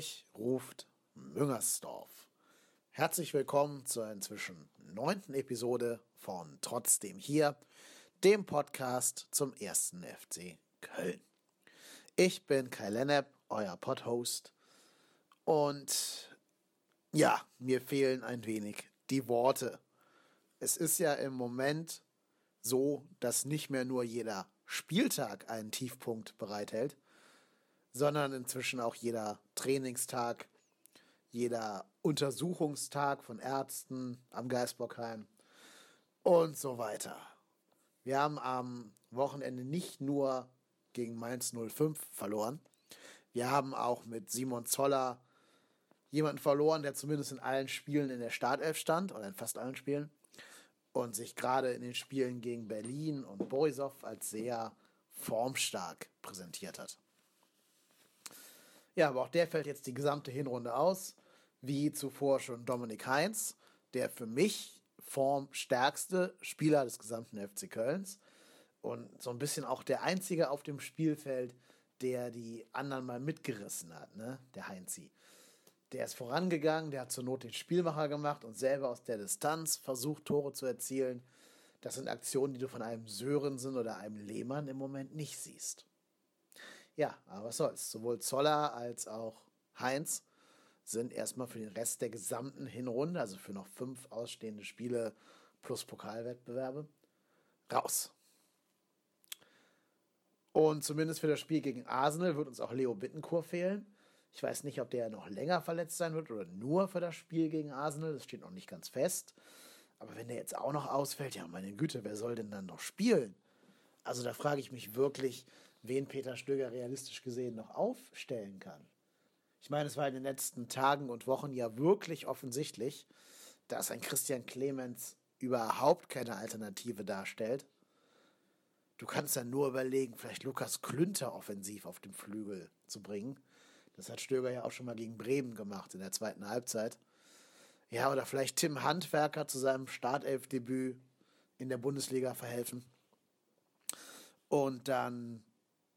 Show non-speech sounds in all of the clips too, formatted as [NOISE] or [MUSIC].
Hamburg ruft Müngersdorf. Herzlich willkommen zur inzwischen neunten Episode von Trotzdem hier, dem Podcast zum ersten FC Köln. Ich bin Kai Lennep, euer Podhost. Und ja, mir fehlen ein wenig die Worte. Es ist ja im Moment so, dass nicht mehr nur jeder Spieltag einen Tiefpunkt bereithält, sondern inzwischen auch jeder Trainingstag, jeder Untersuchungstag von Ärzten am Geisbockheim und so weiter. Wir haben am Wochenende nicht nur gegen Mainz 05 verloren, wir haben auch mit Simon Zoller jemanden verloren, der zumindest in allen Spielen in der Startelf stand oder in fast allen Spielen und sich gerade in den Spielen gegen Berlin und Borisov als sehr formstark präsentiert hat. Ja, aber auch der fällt jetzt die gesamte Hinrunde aus, wie zuvor schon Dominik Heinz, der für mich formstärkste Spieler des gesamten FC Kölns und so ein bisschen auch der einzige auf dem Spielfeld, der die anderen mal mitgerissen hat, ne? Der Heinzi. Der ist vorangegangen, der hat zur Not den Spielmacher gemacht und selber aus der Distanz versucht, Tore zu erzielen. Das sind Aktionen, die du von einem Sörensen oder einem Lehmann im Moment nicht siehst. Ja, aber was soll's. Sowohl Zoller als auch Heinz sind erstmal für den Rest der gesamten Hinrunde, also für noch fünf ausstehende Spiele plus Pokalwettbewerbe, raus. Und zumindest für das Spiel gegen Arsenal wird uns auch Leo Bittencourt fehlen. Ich weiß nicht, ob der noch länger verletzt sein wird oder nur für das Spiel gegen Arsenal. Das steht noch nicht ganz fest. Aber wenn der jetzt auch noch ausfällt, ja, meine Güte, wer soll denn dann noch spielen? Also da frage ich mich wirklich, wen Peter Stöger realistisch gesehen noch aufstellen kann. Ich meine, es war in den letzten Tagen und Wochen ja wirklich offensichtlich, dass ein Christian Clemens überhaupt keine Alternative darstellt. Du kannst dann nur überlegen, vielleicht Lukas Klünter offensiv auf dem Flügel zu bringen. Das hat Stöger ja auch schon mal gegen Bremen gemacht in der zweiten Halbzeit. Ja, oder vielleicht Tim Handwerker zu seinem Startelfdebüt in der Bundesliga verhelfen. Und dann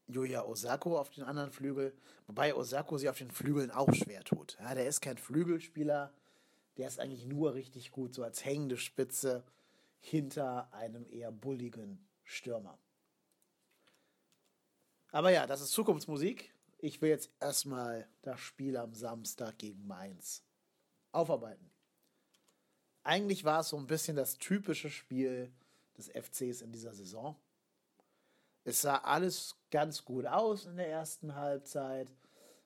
Julia Osako auf den anderen Flügel, wobei Osako sich auf den Flügeln auch schwer tut. Ja, der ist kein Flügelspieler, der ist eigentlich nur richtig gut, so als hängende Spitze hinter einem eher bulligen Stürmer. Aber ja, das ist Zukunftsmusik. Ich will jetzt erstmal das Spiel am Samstag gegen Mainz aufarbeiten. Eigentlich war es so ein bisschen das typische Spiel des FCs in dieser Saison. Es sah alles ganz gut aus in der ersten Halbzeit.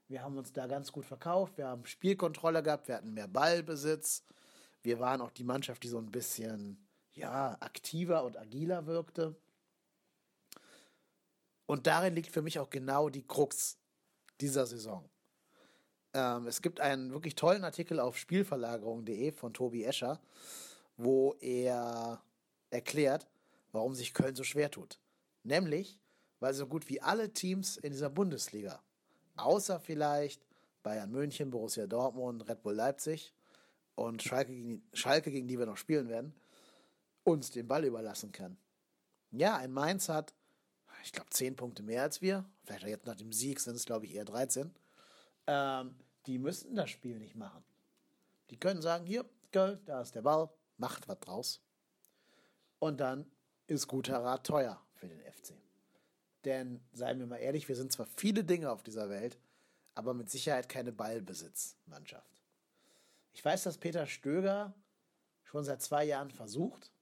Wir haben uns da ganz gut verkauft. Wir haben Spielkontrolle gehabt. Wir hatten mehr Ballbesitz. Wir waren auch die Mannschaft, die so ein bisschen ja, aktiver und agiler wirkte. Und darin liegt für mich auch genau die Krux dieser Saison. Ähm, es gibt einen wirklich tollen Artikel auf Spielverlagerung.de von Tobi Escher, wo er erklärt, warum sich Köln so schwer tut. Nämlich, weil so gut wie alle Teams in dieser Bundesliga, außer vielleicht Bayern München, Borussia Dortmund, Red Bull Leipzig und Schalke, gegen, Schalke, gegen die wir noch spielen werden, uns den Ball überlassen kann. Ja, ein Mainz hat, ich glaube, 10 Punkte mehr als wir. Vielleicht jetzt nach dem Sieg sind es, glaube ich, eher 13. Ähm, die müssten das Spiel nicht machen. Die können sagen, hier, da ist der Ball, macht was draus. Und dann ist guter Rat teuer für den FC. Denn, seien wir mal ehrlich, wir sind zwar viele Dinge auf dieser Welt, aber mit Sicherheit keine Ballbesitzmannschaft. Ich weiß, dass Peter Stöger schon seit zwei Jahren versucht,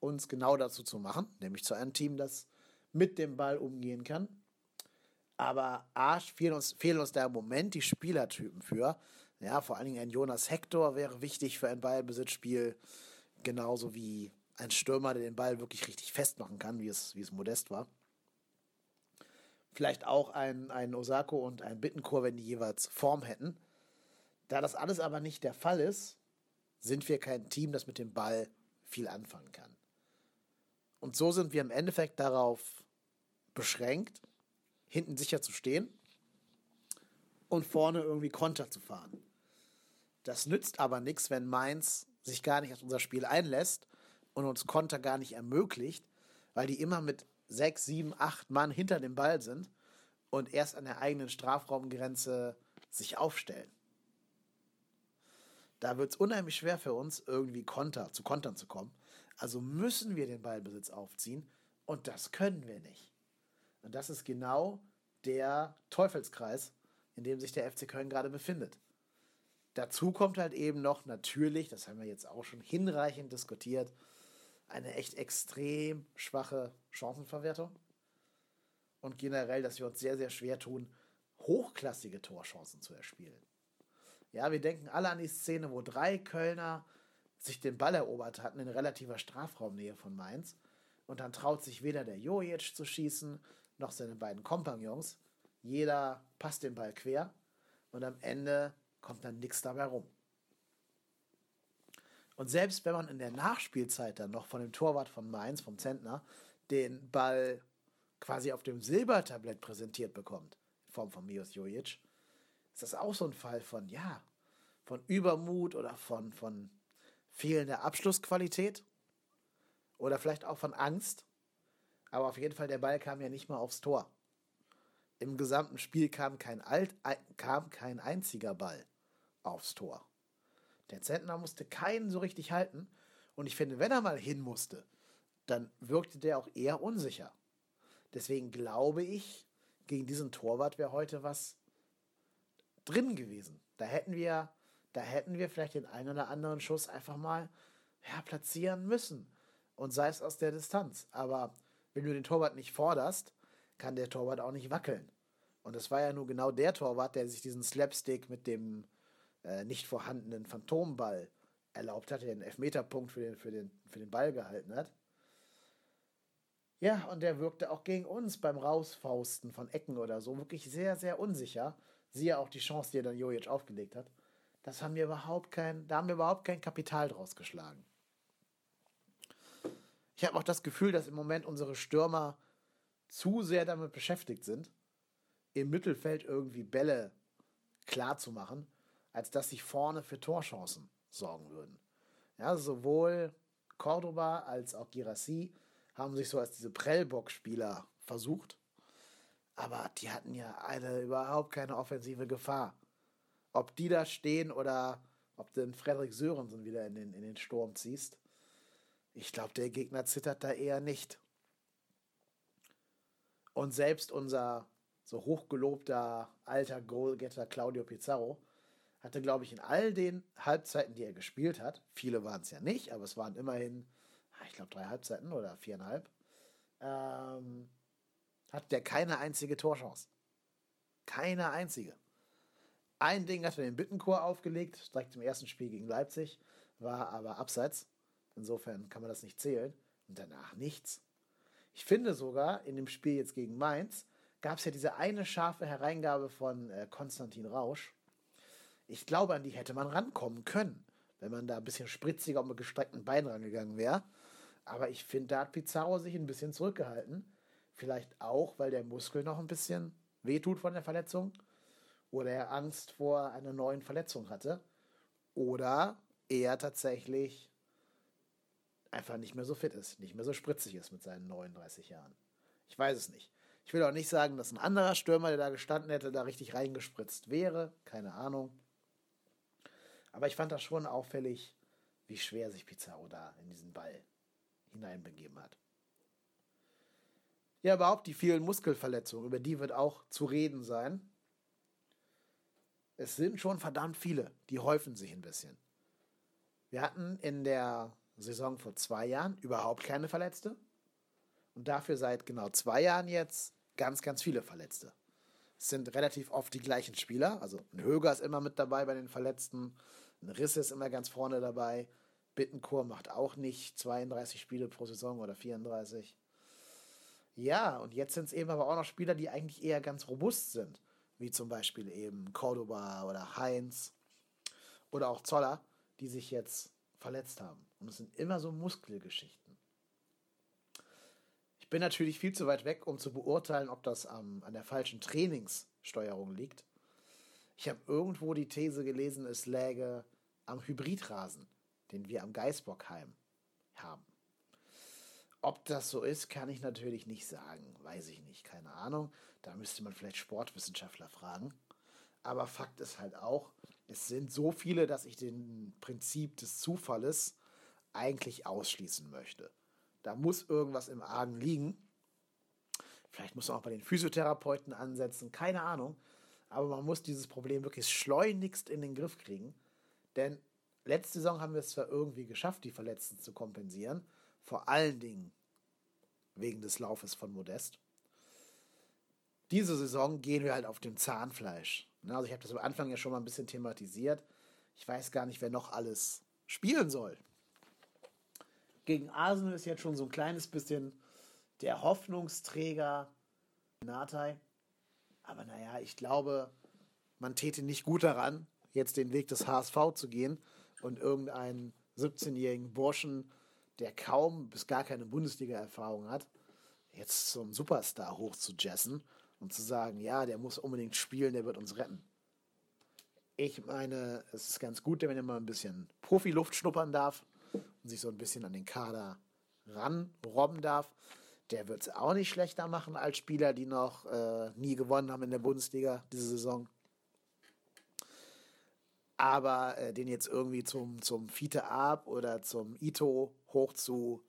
uns genau dazu zu machen, nämlich zu einem Team, das mit dem Ball umgehen kann. Aber A, fehlen uns, fehlen uns da im Moment die Spielertypen für. Ja, vor allen Dingen ein Jonas Hector wäre wichtig für ein Ballbesitzspiel, genauso wie ein Stürmer, der den Ball wirklich richtig festmachen kann, wie es, wie es Modest war. Vielleicht auch ein, ein Osako und ein Bittenkur, wenn die jeweils Form hätten. Da das alles aber nicht der Fall ist, sind wir kein Team, das mit dem Ball viel anfangen kann. Und so sind wir im Endeffekt darauf beschränkt, hinten sicher zu stehen und vorne irgendwie Konter zu fahren. Das nützt aber nichts, wenn Mainz sich gar nicht auf unser Spiel einlässt und uns Konter gar nicht ermöglicht, weil die immer mit sechs, sieben, acht Mann hinter dem Ball sind und erst an der eigenen Strafraumgrenze sich aufstellen. Da wird es unheimlich schwer für uns, irgendwie Konter, zu Kontern zu kommen. Also müssen wir den Ballbesitz aufziehen und das können wir nicht. Und das ist genau der Teufelskreis, in dem sich der FC Köln gerade befindet. Dazu kommt halt eben noch natürlich, das haben wir jetzt auch schon hinreichend diskutiert, eine echt extrem schwache Chancenverwertung. Und generell, dass wir uns sehr, sehr schwer tun, hochklassige Torchancen zu erspielen. Ja, wir denken alle an die Szene, wo drei Kölner sich den Ball erobert hatten in relativer Strafraumnähe von Mainz. Und dann traut sich weder der Jojic zu schießen, noch seine beiden Kompagnons. Jeder passt den Ball quer. Und am Ende kommt dann nichts dabei rum. Und selbst wenn man in der Nachspielzeit dann noch von dem Torwart von Mainz, vom Zentner, den Ball quasi auf dem Silbertablett präsentiert bekommt, in Form von Mios Jojic, ist das auch so ein Fall von, ja, von Übermut oder von, von fehlender Abschlussqualität oder vielleicht auch von Angst. Aber auf jeden Fall, der Ball kam ja nicht mal aufs Tor. Im gesamten Spiel kam kein, Alt, kam kein einziger Ball aufs Tor. Der Zentner musste keinen so richtig halten. Und ich finde, wenn er mal hin musste, dann wirkte der auch eher unsicher. Deswegen glaube ich, gegen diesen Torwart wäre heute was drin gewesen. Da hätten wir, da hätten wir vielleicht den einen oder anderen Schuss einfach mal ja, platzieren müssen. Und sei es aus der Distanz. Aber wenn du den Torwart nicht forderst, kann der Torwart auch nicht wackeln. Und es war ja nur genau der Torwart, der sich diesen Slapstick mit dem äh, nicht vorhandenen Phantomball erlaubt hat, der den Elfmeterpunkt für den, für, den, für den Ball gehalten hat. Ja, und der wirkte auch gegen uns beim Rausfausten von Ecken oder so wirklich sehr, sehr unsicher. Siehe auch die Chance, die er dann Jojic aufgelegt hat. Das haben wir überhaupt kein, da haben wir überhaupt kein Kapital draus geschlagen. Ich habe auch das Gefühl, dass im Moment unsere Stürmer zu sehr damit beschäftigt sind, im Mittelfeld irgendwie Bälle klar zu machen, als dass sie vorne für Torchancen sorgen würden. Ja, sowohl Cordoba als auch Girassi haben sich so als diese Prellbock-Spieler versucht, aber die hatten ja eine überhaupt keine offensive Gefahr. Ob die da stehen oder ob du den Frederik Sörensen wieder in den, in den Sturm ziehst, ich glaube, der Gegner zittert da eher nicht. Und selbst unser so hochgelobter alter Goalgetter Claudio Pizarro hatte, glaube ich, in all den Halbzeiten, die er gespielt hat, viele waren es ja nicht, aber es waren immerhin, ah, ich glaube, drei Halbzeiten oder viereinhalb, ähm, hat der keine einzige Torchance. Keine einzige. Ein Ding hat er den Bittenchor aufgelegt, direkt im ersten Spiel gegen Leipzig, war aber abseits. Insofern kann man das nicht zählen. Und danach nichts. Ich finde sogar, in dem Spiel jetzt gegen Mainz, gab es ja diese eine scharfe Hereingabe von äh, Konstantin Rausch. Ich glaube, an die hätte man rankommen können, wenn man da ein bisschen spritziger und mit gestreckten Beinen rangegangen wäre. Aber ich finde, da hat Pizarro sich ein bisschen zurückgehalten. Vielleicht auch, weil der Muskel noch ein bisschen wehtut von der Verletzung. Oder er Angst vor einer neuen Verletzung hatte. Oder er tatsächlich einfach nicht mehr so fit ist, nicht mehr so spritzig ist mit seinen 39 Jahren. Ich weiß es nicht. Ich will auch nicht sagen, dass ein anderer Stürmer, der da gestanden hätte, da richtig reingespritzt wäre. Keine Ahnung. Aber ich fand das schon auffällig, wie schwer sich Pizarro da in diesen Ball hineinbegeben hat. Ja, überhaupt die vielen Muskelverletzungen, über die wird auch zu reden sein. Es sind schon verdammt viele, die häufen sich ein bisschen. Wir hatten in der Saison vor zwei Jahren überhaupt keine Verletzte und dafür seit genau zwei Jahren jetzt ganz, ganz viele Verletzte. Es sind relativ oft die gleichen Spieler. Also ein Höger ist immer mit dabei bei den Verletzten. Ein Riss ist immer ganz vorne dabei. Bittenkur macht auch nicht 32 Spiele pro Saison oder 34. Ja, und jetzt sind es eben aber auch noch Spieler, die eigentlich eher ganz robust sind. Wie zum Beispiel eben Cordoba oder Heinz oder auch Zoller, die sich jetzt verletzt haben. Und es sind immer so Muskelgeschichten. Ich bin natürlich viel zu weit weg, um zu beurteilen, ob das ähm, an der falschen Trainingssteuerung liegt. Ich habe irgendwo die These gelesen, es läge am Hybridrasen, den wir am Geisbockheim haben. Ob das so ist, kann ich natürlich nicht sagen. Weiß ich nicht, keine Ahnung. Da müsste man vielleicht Sportwissenschaftler fragen. Aber Fakt ist halt auch, es sind so viele, dass ich den Prinzip des Zufalles eigentlich ausschließen möchte. Da muss irgendwas im Argen liegen. Vielleicht muss man auch bei den Physiotherapeuten ansetzen, keine Ahnung. Aber man muss dieses Problem wirklich schleunigst in den Griff kriegen. Denn letzte Saison haben wir es zwar irgendwie geschafft, die Verletzten zu kompensieren. Vor allen Dingen wegen des Laufes von Modest. Diese Saison gehen wir halt auf dem Zahnfleisch. Also ich habe das am Anfang ja schon mal ein bisschen thematisiert. Ich weiß gar nicht, wer noch alles spielen soll. Gegen Arsenal ist jetzt schon so ein kleines bisschen der Hoffnungsträger Natai. Aber naja, ich glaube, man täte nicht gut daran, jetzt den Weg des HSV zu gehen und irgendeinen 17-jährigen Burschen, der kaum bis gar keine Bundesliga-Erfahrung hat, jetzt zum Superstar hoch zu jessen und zu sagen, ja, der muss unbedingt spielen, der wird uns retten. Ich meine, es ist ganz gut, wenn er mal ein bisschen Profiluft schnuppern darf und sich so ein bisschen an den Kader ranrobben darf. Der wird es auch nicht schlechter machen als Spieler, die noch äh, nie gewonnen haben in der Bundesliga diese Saison. Aber äh, den jetzt irgendwie zum, zum Fiete Ab oder zum Ito hoch zu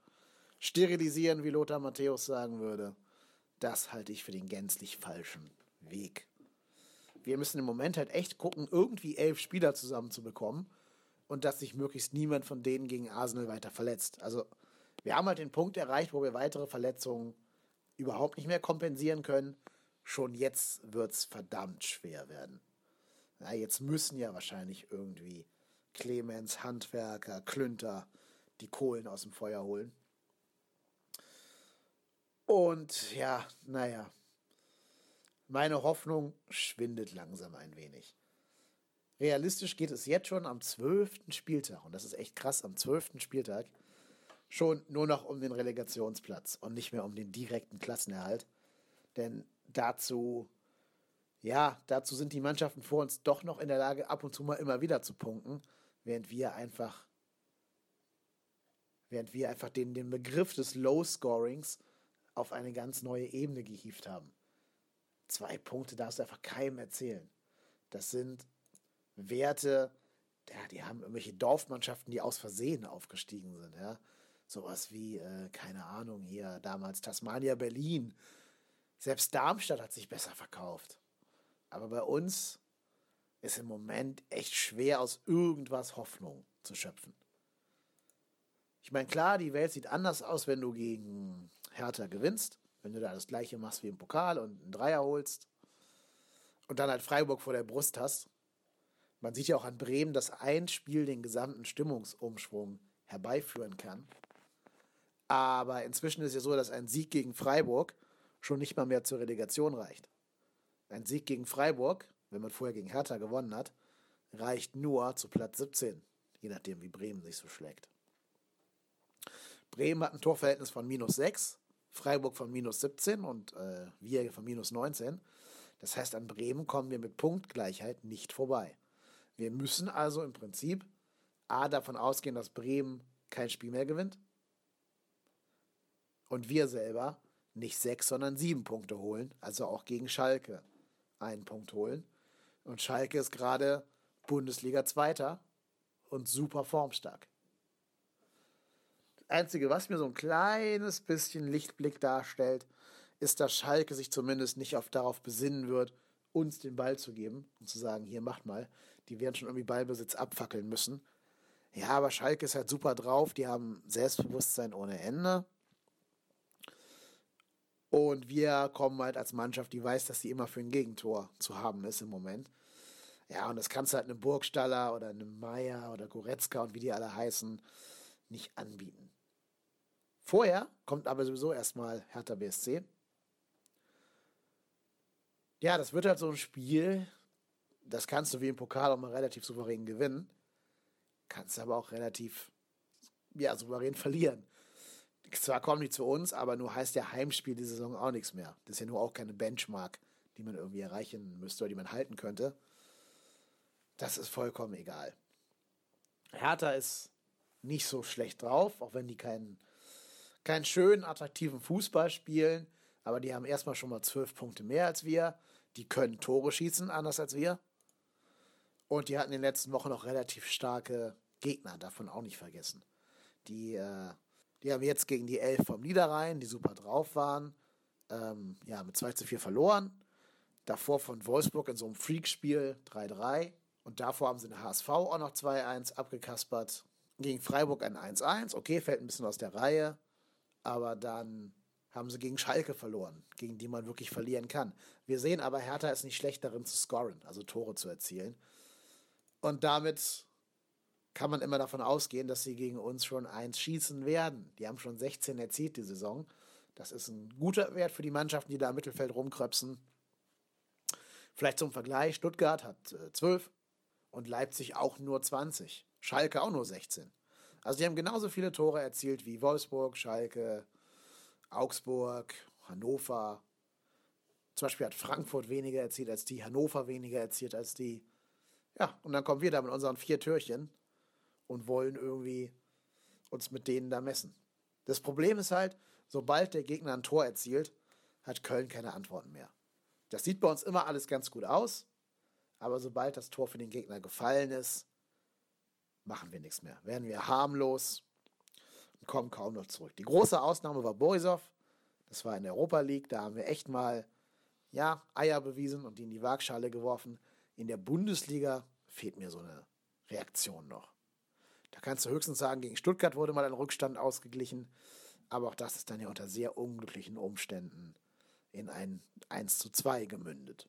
sterilisieren, wie Lothar Matthäus sagen würde, das halte ich für den gänzlich falschen Weg. Wir müssen im Moment halt echt gucken, irgendwie elf Spieler zusammenzubekommen und dass sich möglichst niemand von denen gegen Arsenal weiter verletzt. Also wir haben halt den Punkt erreicht, wo wir weitere Verletzungen überhaupt nicht mehr kompensieren können. Schon jetzt wird es verdammt schwer werden. Na, jetzt müssen ja wahrscheinlich irgendwie Clemens, Handwerker, Klünter die Kohlen aus dem Feuer holen. Und ja, naja, meine Hoffnung schwindet langsam ein wenig. Realistisch geht es jetzt schon am zwölften Spieltag, und das ist echt krass, am zwölften Spieltag, schon nur noch um den Relegationsplatz und nicht mehr um den direkten Klassenerhalt. Denn dazu, ja, dazu sind die Mannschaften vor uns doch noch in der Lage, ab und zu mal immer wieder zu punkten, während wir einfach, während wir einfach den, den Begriff des Low Scorings auf eine ganz neue Ebene gehievt haben. Zwei Punkte darfst du einfach keinem erzählen. Das sind Werte, ja, die haben irgendwelche Dorfmannschaften, die aus Versehen aufgestiegen sind. Ja. Sowas wie, äh, keine Ahnung, hier damals Tasmania Berlin. Selbst Darmstadt hat sich besser verkauft. Aber bei uns ist im Moment echt schwer, aus irgendwas Hoffnung zu schöpfen. Ich meine, klar, die Welt sieht anders aus, wenn du gegen Hertha gewinnst, wenn du da das gleiche machst wie im Pokal und einen Dreier holst und dann halt Freiburg vor der Brust hast. Man sieht ja auch an Bremen, dass ein Spiel den gesamten Stimmungsumschwung herbeiführen kann. Aber inzwischen ist es ja so, dass ein Sieg gegen Freiburg schon nicht mal mehr zur Relegation reicht. Ein Sieg gegen Freiburg, wenn man vorher gegen Hertha gewonnen hat, reicht nur zu Platz 17, je nachdem, wie Bremen sich so schlägt. Bremen hat ein Torverhältnis von minus 6, Freiburg von minus 17 und äh, wir von minus 19. Das heißt, an Bremen kommen wir mit Punktgleichheit nicht vorbei. Wir müssen also im Prinzip A davon ausgehen, dass Bremen kein Spiel mehr gewinnt und wir selber nicht sechs, sondern sieben Punkte holen, also auch gegen Schalke einen Punkt holen. Und Schalke ist gerade Bundesliga Zweiter und super formstark. Einzige, was mir so ein kleines bisschen Lichtblick darstellt, ist, dass Schalke sich zumindest nicht auf darauf besinnen wird, uns den Ball zu geben und zu sagen, hier macht mal. Die werden schon irgendwie Ballbesitz abfackeln müssen. Ja, aber Schalke ist halt super drauf. Die haben Selbstbewusstsein ohne Ende. Und wir kommen halt als Mannschaft, die weiß, dass sie immer für ein Gegentor zu haben ist im Moment. Ja, und das kannst du halt einem Burgstaller oder einem Meier oder Goretzka und wie die alle heißen, nicht anbieten. Vorher kommt aber sowieso erstmal Hertha BSC. Ja, das wird halt so ein Spiel, das kannst du wie im Pokal auch mal relativ souverän gewinnen, kannst aber auch relativ ja, souverän verlieren. Zwar kommen die zu uns, aber nur heißt der Heimspiel die Saison auch nichts mehr. Das ist ja nur auch keine Benchmark, die man irgendwie erreichen müsste oder die man halten könnte. Das ist vollkommen egal. Hertha ist nicht so schlecht drauf, auch wenn die keinen keinen schönen, attraktiven Fußball spielen, aber die haben erstmal schon mal zwölf Punkte mehr als wir. Die können Tore schießen, anders als wir. Und die hatten in den letzten Wochen noch relativ starke Gegner, davon auch nicht vergessen. Die, äh, die haben jetzt gegen die Elf vom Niederrhein, die super drauf waren, ähm, ja, mit 2 zu 4 verloren. Davor von Wolfsburg in so einem Freakspiel 3-3. Und davor haben sie den HSV auch noch 2-1 abgekaspert. Gegen Freiburg ein 1-1. Okay, fällt ein bisschen aus der Reihe. Aber dann haben sie gegen Schalke verloren, gegen die man wirklich verlieren kann. Wir sehen aber, Hertha ist nicht schlecht darin zu scoren, also Tore zu erzielen. Und damit kann man immer davon ausgehen, dass sie gegen uns schon eins schießen werden. Die haben schon 16 erzielt die Saison. Das ist ein guter Wert für die Mannschaften, die da im Mittelfeld rumkröpsen. Vielleicht zum Vergleich, Stuttgart hat äh, 12 und Leipzig auch nur 20. Schalke auch nur 16. Also die haben genauso viele Tore erzielt wie Wolfsburg, Schalke, Augsburg, Hannover. Zum Beispiel hat Frankfurt weniger erzielt als die, Hannover weniger erzielt als die. Ja, und dann kommen wir da mit unseren vier Türchen und wollen irgendwie uns mit denen da messen. Das Problem ist halt, sobald der Gegner ein Tor erzielt, hat Köln keine Antworten mehr. Das sieht bei uns immer alles ganz gut aus, aber sobald das Tor für den Gegner gefallen ist, machen wir nichts mehr. Werden wir harmlos und kommen kaum noch zurück. Die große Ausnahme war Borisov. Das war in der Europa League. Da haben wir echt mal ja, Eier bewiesen und die in die Waagschale geworfen. In der Bundesliga fehlt mir so eine Reaktion noch. Da kannst du höchstens sagen, gegen Stuttgart wurde mal ein Rückstand ausgeglichen. Aber auch das ist dann ja unter sehr unglücklichen Umständen in ein 1 zu 2 gemündet.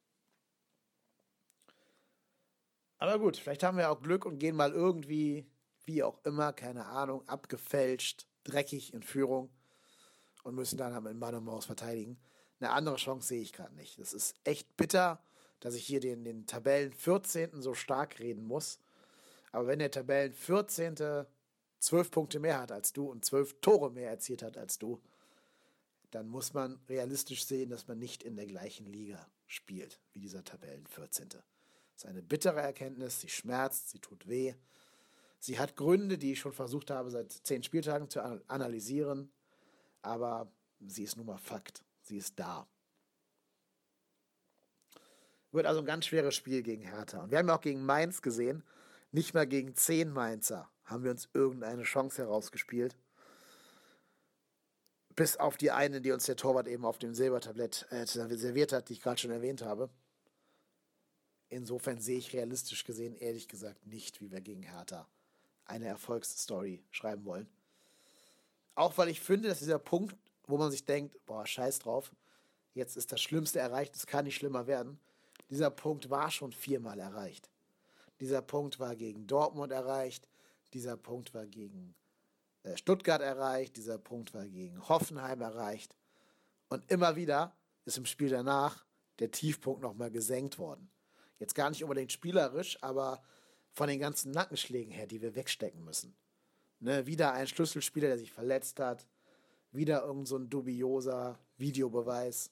Aber gut, vielleicht haben wir auch Glück und gehen mal irgendwie, wie auch immer, keine Ahnung, abgefälscht, dreckig in Führung und müssen dann am Mann und Maus verteidigen. Eine andere Chance sehe ich gerade nicht. Das ist echt bitter, dass ich hier den, den Tabellen 14. so stark reden muss. Aber wenn der Tabellen 14. zwölf Punkte mehr hat als du und zwölf Tore mehr erzielt hat als du, dann muss man realistisch sehen, dass man nicht in der gleichen Liga spielt wie dieser Tabellen 14 ist eine bittere Erkenntnis, sie schmerzt, sie tut weh. Sie hat Gründe, die ich schon versucht habe, seit zehn Spieltagen zu analysieren, aber sie ist nun mal Fakt. Sie ist da. Wird also ein ganz schweres Spiel gegen Hertha. Und wir haben auch gegen Mainz gesehen, nicht mal gegen zehn Mainzer haben wir uns irgendeine Chance herausgespielt. Bis auf die eine, die uns der Torwart eben auf dem Silbertablett äh, serviert hat, die ich gerade schon erwähnt habe. Insofern sehe ich realistisch gesehen ehrlich gesagt nicht, wie wir gegen Hertha eine Erfolgsstory schreiben wollen. Auch weil ich finde, dass dieser Punkt, wo man sich denkt, boah, scheiß drauf, jetzt ist das Schlimmste erreicht, es kann nicht schlimmer werden. Dieser Punkt war schon viermal erreicht. Dieser Punkt war gegen Dortmund erreicht, dieser Punkt war gegen äh, Stuttgart erreicht, dieser Punkt war gegen Hoffenheim erreicht. Und immer wieder ist im Spiel danach der Tiefpunkt nochmal gesenkt worden. Jetzt gar nicht unbedingt spielerisch, aber von den ganzen Nackenschlägen her, die wir wegstecken müssen. Ne, wieder ein Schlüsselspieler, der sich verletzt hat. Wieder irgend so dubioser Videobeweis,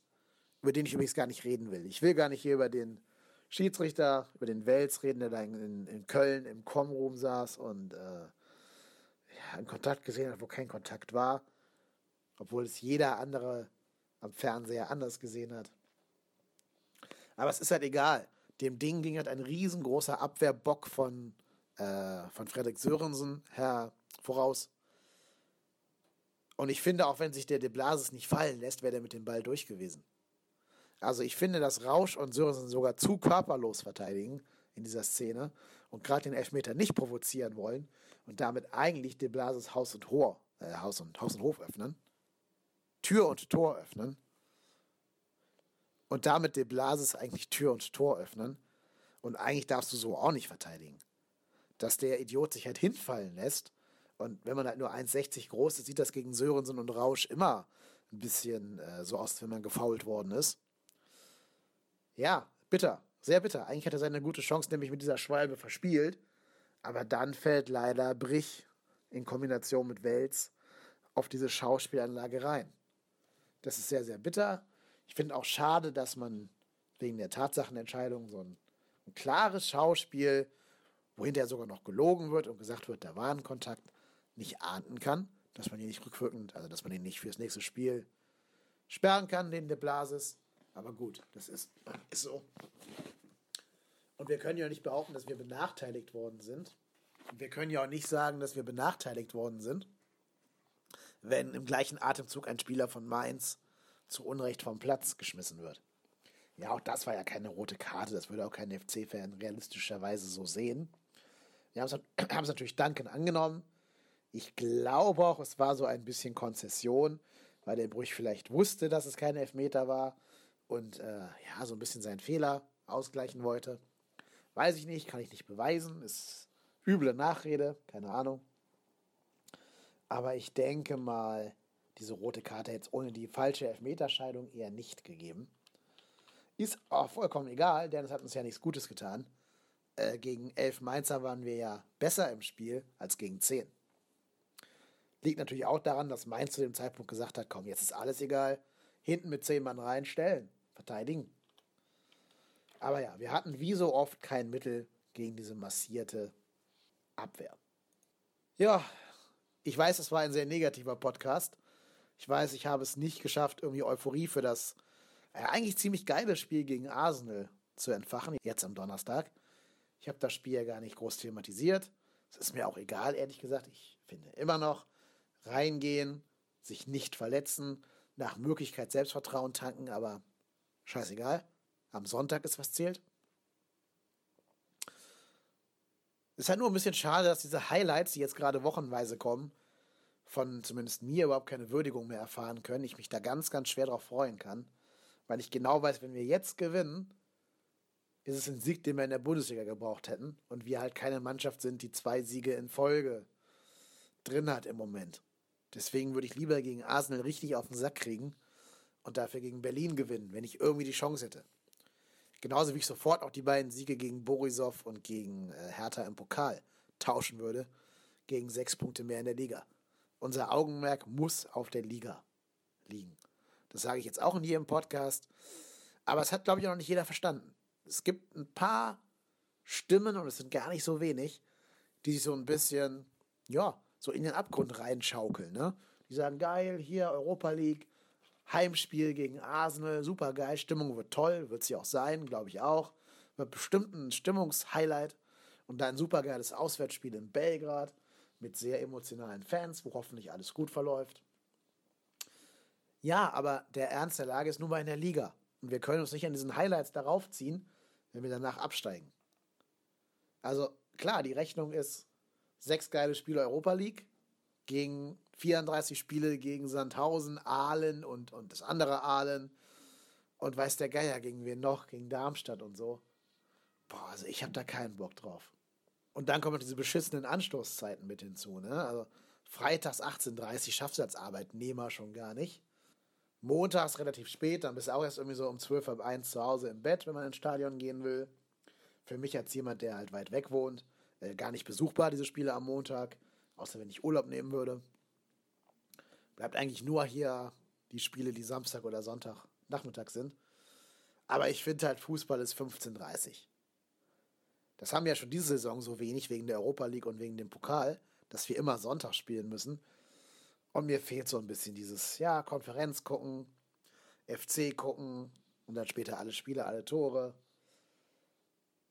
über den ich übrigens gar nicht reden will. Ich will gar nicht hier über den Schiedsrichter, über den Wels reden, der da in, in Köln im Com-Room saß und äh, ja, einen Kontakt gesehen hat, wo kein Kontakt war. Obwohl es jeder andere am Fernseher anders gesehen hat. Aber es ist halt egal. Dem Ding ging halt ein riesengroßer Abwehrbock von, äh, von Frederik Sörensen her voraus. Und ich finde, auch wenn sich der De Blasis nicht fallen lässt, wäre der mit dem Ball durch gewesen. Also ich finde, dass Rausch und Sörensen sogar zu körperlos verteidigen in dieser Szene und gerade den Elfmeter nicht provozieren wollen und damit eigentlich De Blasis Haus und, Hor, äh, Haus, und, Haus und Hof öffnen. Tür und Tor öffnen und damit De Blasis eigentlich Tür und Tor öffnen. Und eigentlich darfst du so auch nicht verteidigen. Dass der Idiot sich halt hinfallen lässt. Und wenn man halt nur 1,60 groß ist, sieht das gegen Sörensen und Rausch immer ein bisschen äh, so aus, wenn man gefault worden ist. Ja, bitter. Sehr bitter. Eigentlich hat er seine gute Chance nämlich mit dieser Schwalbe verspielt. Aber dann fällt leider Brich in Kombination mit Wels auf diese Schauspielanlage rein. Das ist sehr, sehr bitter. Ich finde auch schade, dass man wegen der Tatsachenentscheidung so ein, ein klares Schauspiel, wo hinterher sogar noch gelogen wird und gesagt wird, da war ein Kontakt, nicht ahnden kann, dass man ihn nicht rückwirkend, also dass man ihn nicht fürs nächste Spiel sperren kann, den de Blasis. Aber gut, das ist, ist so. Und wir können ja nicht behaupten, dass wir benachteiligt worden sind. Wir können ja auch nicht sagen, dass wir benachteiligt worden sind, wenn im gleichen Atemzug ein Spieler von Mainz zu Unrecht vom Platz geschmissen wird. Ja, auch das war ja keine rote Karte, das würde auch kein FC-Fan realistischerweise so sehen. Wir haben es [CLEARS THROAT] natürlich dankend angenommen. Ich glaube auch, es war so ein bisschen Konzession, weil der Brüch vielleicht wusste, dass es kein Elfmeter war und äh, ja, so ein bisschen seinen Fehler ausgleichen wollte. Weiß ich nicht, kann ich nicht beweisen, ist üble Nachrede, keine Ahnung. Aber ich denke mal, diese rote Karte hätte es ohne die falsche Elfmeterscheidung eher nicht gegeben. Ist auch vollkommen egal, denn es hat uns ja nichts Gutes getan. Äh, gegen elf Mainzer waren wir ja besser im Spiel als gegen zehn. Liegt natürlich auch daran, dass Mainz zu dem Zeitpunkt gesagt hat, komm, jetzt ist alles egal. Hinten mit zehn Mann reinstellen, verteidigen. Aber ja, wir hatten wie so oft kein Mittel gegen diese massierte Abwehr. Ja, ich weiß, es war ein sehr negativer Podcast. Ich weiß, ich habe es nicht geschafft, irgendwie Euphorie für das äh, eigentlich ziemlich geile Spiel gegen Arsenal zu entfachen, jetzt am Donnerstag. Ich habe das Spiel ja gar nicht groß thematisiert. Es ist mir auch egal, ehrlich gesagt. Ich finde immer noch, reingehen, sich nicht verletzen, nach Möglichkeit Selbstvertrauen tanken, aber scheißegal. Am Sonntag ist was zählt. Ist halt nur ein bisschen schade, dass diese Highlights, die jetzt gerade wochenweise kommen, von zumindest mir überhaupt keine Würdigung mehr erfahren können. Ich mich da ganz, ganz schwer drauf freuen kann, weil ich genau weiß, wenn wir jetzt gewinnen, ist es ein Sieg, den wir in der Bundesliga gebraucht hätten und wir halt keine Mannschaft sind, die zwei Siege in Folge drin hat im Moment. Deswegen würde ich lieber gegen Arsenal richtig auf den Sack kriegen und dafür gegen Berlin gewinnen, wenn ich irgendwie die Chance hätte. Genauso wie ich sofort auch die beiden Siege gegen Borisov und gegen äh, Hertha im Pokal tauschen würde, gegen sechs Punkte mehr in der Liga. Unser Augenmerk muss auf der Liga liegen. Das sage ich jetzt auch in jedem Podcast. Aber es hat, glaube ich, auch noch nicht jeder verstanden. Es gibt ein paar Stimmen, und es sind gar nicht so wenig, die sich so ein bisschen, ja, so in den Abgrund reinschaukeln. Ne? Die sagen, geil, hier Europa League, Heimspiel gegen Arsenal, super geil, Stimmung wird toll, wird sie auch sein, glaube ich auch. Wird bestimmt ein Stimmungshighlight und dann ein super geiles Auswärtsspiel in Belgrad mit sehr emotionalen Fans, wo hoffentlich alles gut verläuft. Ja, aber der Ernst der Lage ist nun mal in der Liga. Und wir können uns nicht an diesen Highlights darauf ziehen, wenn wir danach absteigen. Also klar, die Rechnung ist sechs geile Spiele Europa League gegen 34 Spiele gegen Sandhausen, Aalen und, und das andere Aalen. Und weiß der Geier gegen wen noch, gegen Darmstadt und so. Boah, also ich habe da keinen Bock drauf. Und dann kommen diese beschissenen Anstoßzeiten mit hinzu. Ne? Also freitags 18.30 Uhr schaffst du als Arbeitnehmer schon gar nicht. Montags relativ spät, dann bist du auch erst irgendwie so um 12 ab 1 zu Hause im Bett, wenn man ins Stadion gehen will. Für mich als jemand, der halt weit weg wohnt, äh, gar nicht besuchbar, diese Spiele am Montag, außer wenn ich Urlaub nehmen würde. Bleibt eigentlich nur hier die Spiele, die Samstag oder Sonntag Nachmittag sind. Aber ich finde halt, Fußball ist 15.30 Das haben wir ja schon diese Saison so wenig wegen der Europa League und wegen dem Pokal, dass wir immer Sonntag spielen müssen. Und mir fehlt so ein bisschen dieses, ja, Konferenz gucken, FC gucken und dann später alle Spiele, alle Tore.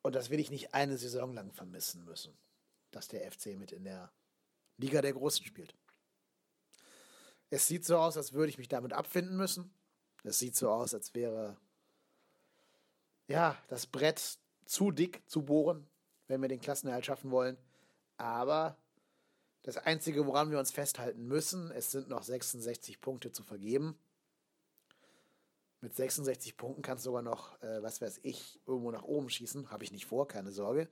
Und das will ich nicht eine Saison lang vermissen müssen, dass der FC mit in der Liga der Großen spielt. Es sieht so aus, als würde ich mich damit abfinden müssen. Es sieht so aus, als wäre ja das Brett zu dick zu bohren, wenn wir den Klassenerhalt schaffen wollen. Aber das Einzige, woran wir uns festhalten müssen, es sind noch 66 Punkte zu vergeben. Mit 66 Punkten kannst du sogar noch, äh, was weiß ich, irgendwo nach oben schießen. Habe ich nicht vor, keine Sorge.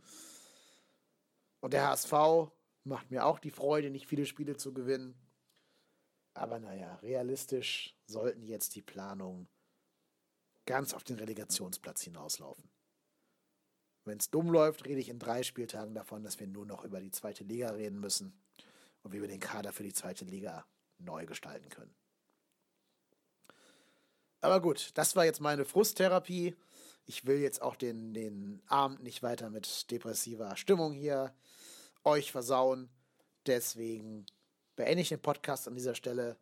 Und der HSV macht mir auch die Freude, nicht viele Spiele zu gewinnen. Aber naja, realistisch sollten jetzt die Planungen ganz auf den Relegationsplatz hinauslaufen. Wenn es dumm läuft, rede ich in drei Spieltagen davon, dass wir nur noch über die zweite Liga reden müssen und wie wir den Kader für die zweite Liga neu gestalten können. Aber gut, das war jetzt meine Frusttherapie. Ich will jetzt auch den, den Abend nicht weiter mit depressiver Stimmung hier euch versauen. Deswegen beende ich den Podcast an dieser Stelle.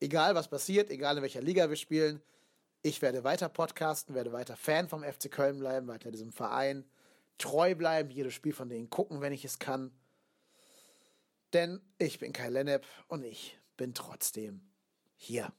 Egal was passiert, egal in welcher Liga wir spielen, Ich werde weiter podcasten, werde weiter Fan vom FC Köln bleiben, weiter diesem Verein treu bleiben, jedes Spiel von denen gucken, wenn ich es kann. Denn ich bin Kai Lennep und ich bin trotzdem hier.